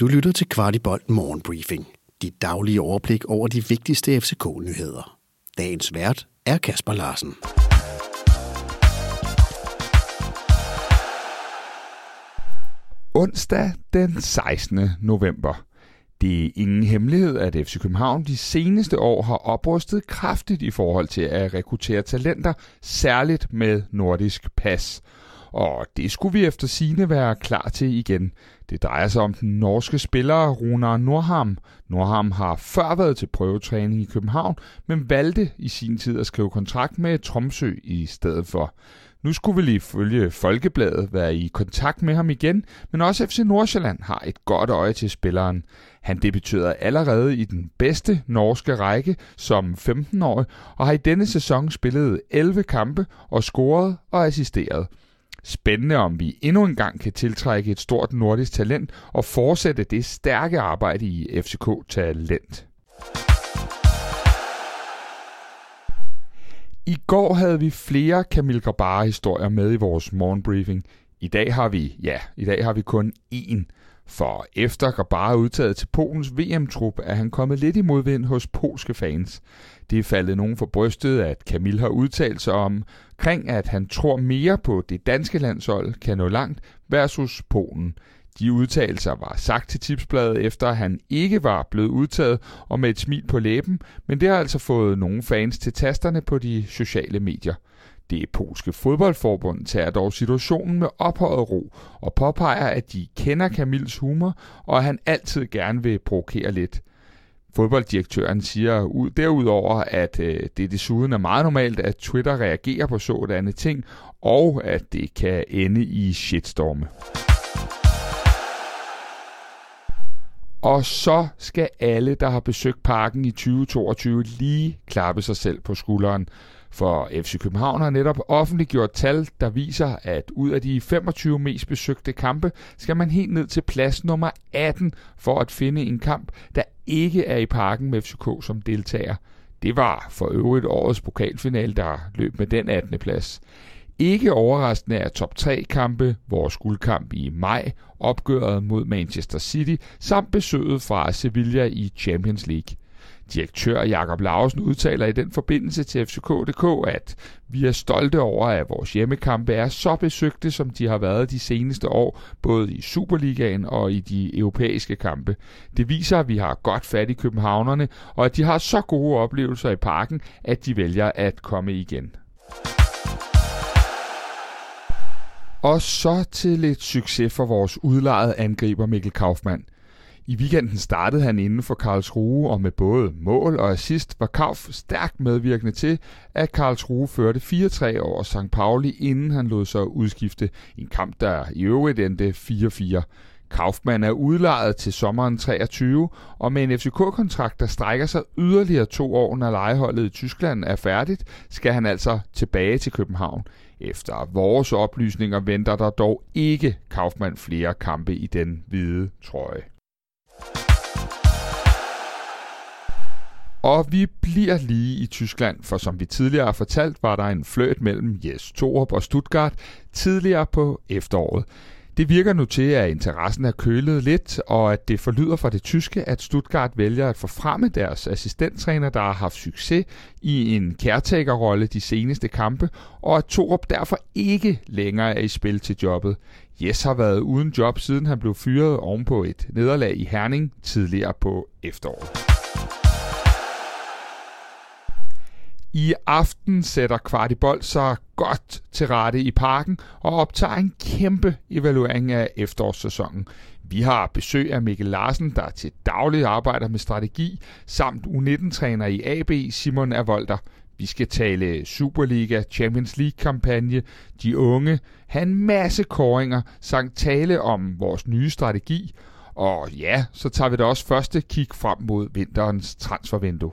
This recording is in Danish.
Du lytter til Kvartibolt Morgenbriefing. Dit daglige overblik over de vigtigste FCK-nyheder. Dagens vært er Kasper Larsen. Onsdag den 16. november. Det er ingen hemmelighed, at FC København de seneste år har oprustet kraftigt i forhold til at rekruttere talenter, særligt med nordisk pas. Og det skulle vi efter sine være klar til igen. Det drejer sig om den norske spiller Runar Nordham. Nordham har før været til prøvetræning i København, men valgte i sin tid at skrive kontrakt med Tromsø i stedet for. Nu skulle vi lige følge Folkebladet være i kontakt med ham igen, men også FC Nordsjælland har et godt øje til spilleren. Han debuterede allerede i den bedste norske række som 15-årig, og har i denne sæson spillet 11 kampe og scoret og assisteret. Spændende om vi endnu en gang kan tiltrække et stort nordisk talent og fortsætte det stærke arbejde i FCK Talent. I går havde vi flere Camille Grabara-historier med i vores morgenbriefing. I dag har vi, ja, i dag har vi kun én. For efter Grabar er udtaget til Polens VM-trup, er han kommet lidt i modvind hos polske fans. Det er faldet nogen for brystet, at Camille har udtalt sig om, kring at han tror mere på det danske landshold kan nå langt versus Polen. De udtalelser var sagt til Tipsbladet efter han ikke var blevet udtaget og med et smil på læben, men det har altså fået nogle fans til tasterne på de sociale medier. Det polske fodboldforbund tager dog situationen med ophøjet ro og påpeger, at de kender Kamils humor, og at han altid gerne vil provokere lidt. Fodbolddirektøren siger ud, derudover, at øh, det desuden er meget normalt, at Twitter reagerer på sådanne ting, og at det kan ende i shitstorme. Og så skal alle, der har besøgt parken i 2022, lige klappe sig selv på skulderen. For FC København har netop offentliggjort tal, der viser, at ud af de 25 mest besøgte kampe, skal man helt ned til plads nummer 18 for at finde en kamp, der ikke er i parken med FCK som deltager. Det var for øvrigt årets pokalfinale, der løb med den 18. plads. Ikke overraskende er top 3 kampe, vores guldkamp i maj, opgøret mod Manchester City, samt besøget fra Sevilla i Champions League. Direktør Jakob Lausen udtaler i den forbindelse til FCK.dk, at vi er stolte over, at vores hjemmekampe er så besøgte, som de har været de seneste år, både i Superligaen og i de europæiske kampe. Det viser, at vi har godt fat i københavnerne, og at de har så gode oplevelser i parken, at de vælger at komme igen. Og så til lidt succes for vores udlejede angriber Mikkel Kaufmann. I weekenden startede han inden for Karlsruhe, og med både mål og assist var Kauf stærkt medvirkende til, at Karlsruhe førte 4-3 over St. Pauli, inden han lod sig udskifte. En kamp, der i øvrigt endte 4-4. Kaufmann er udlejet til sommeren 23, og med en FCK-kontrakt, der strækker sig yderligere to år, når lejeholdet i Tyskland er færdigt, skal han altså tilbage til København. Efter vores oplysninger venter der dog ikke Kaufmann flere kampe i den hvide trøje. Og vi bliver lige i Tyskland, for som vi tidligere har fortalt, var der en fløjt mellem Jes Torup og Stuttgart tidligere på efteråret. Det virker nu til, at interessen er kølet lidt, og at det forlyder fra det tyske, at Stuttgart vælger at forfremme deres assistenttræner, der har haft succes i en caretaker-rolle de seneste kampe, og at Torup derfor ikke længere er i spil til jobbet. Jes har været uden job, siden han blev fyret ovenpå et nederlag i Herning tidligere på efteråret. I aften sætter Kvartibold sig godt til rette i parken og optager en kæmpe evaluering af efterårssæsonen. Vi har besøg af Mikkel Larsen, der til daglig arbejder med strategi, samt U19-træner i AB Simon Avolter. Vi skal tale Superliga, Champions League-kampagne, de unge, have en masse koringer, samt tale om vores nye strategi. Og ja, så tager vi da også første kig frem mod vinterens transfervindue.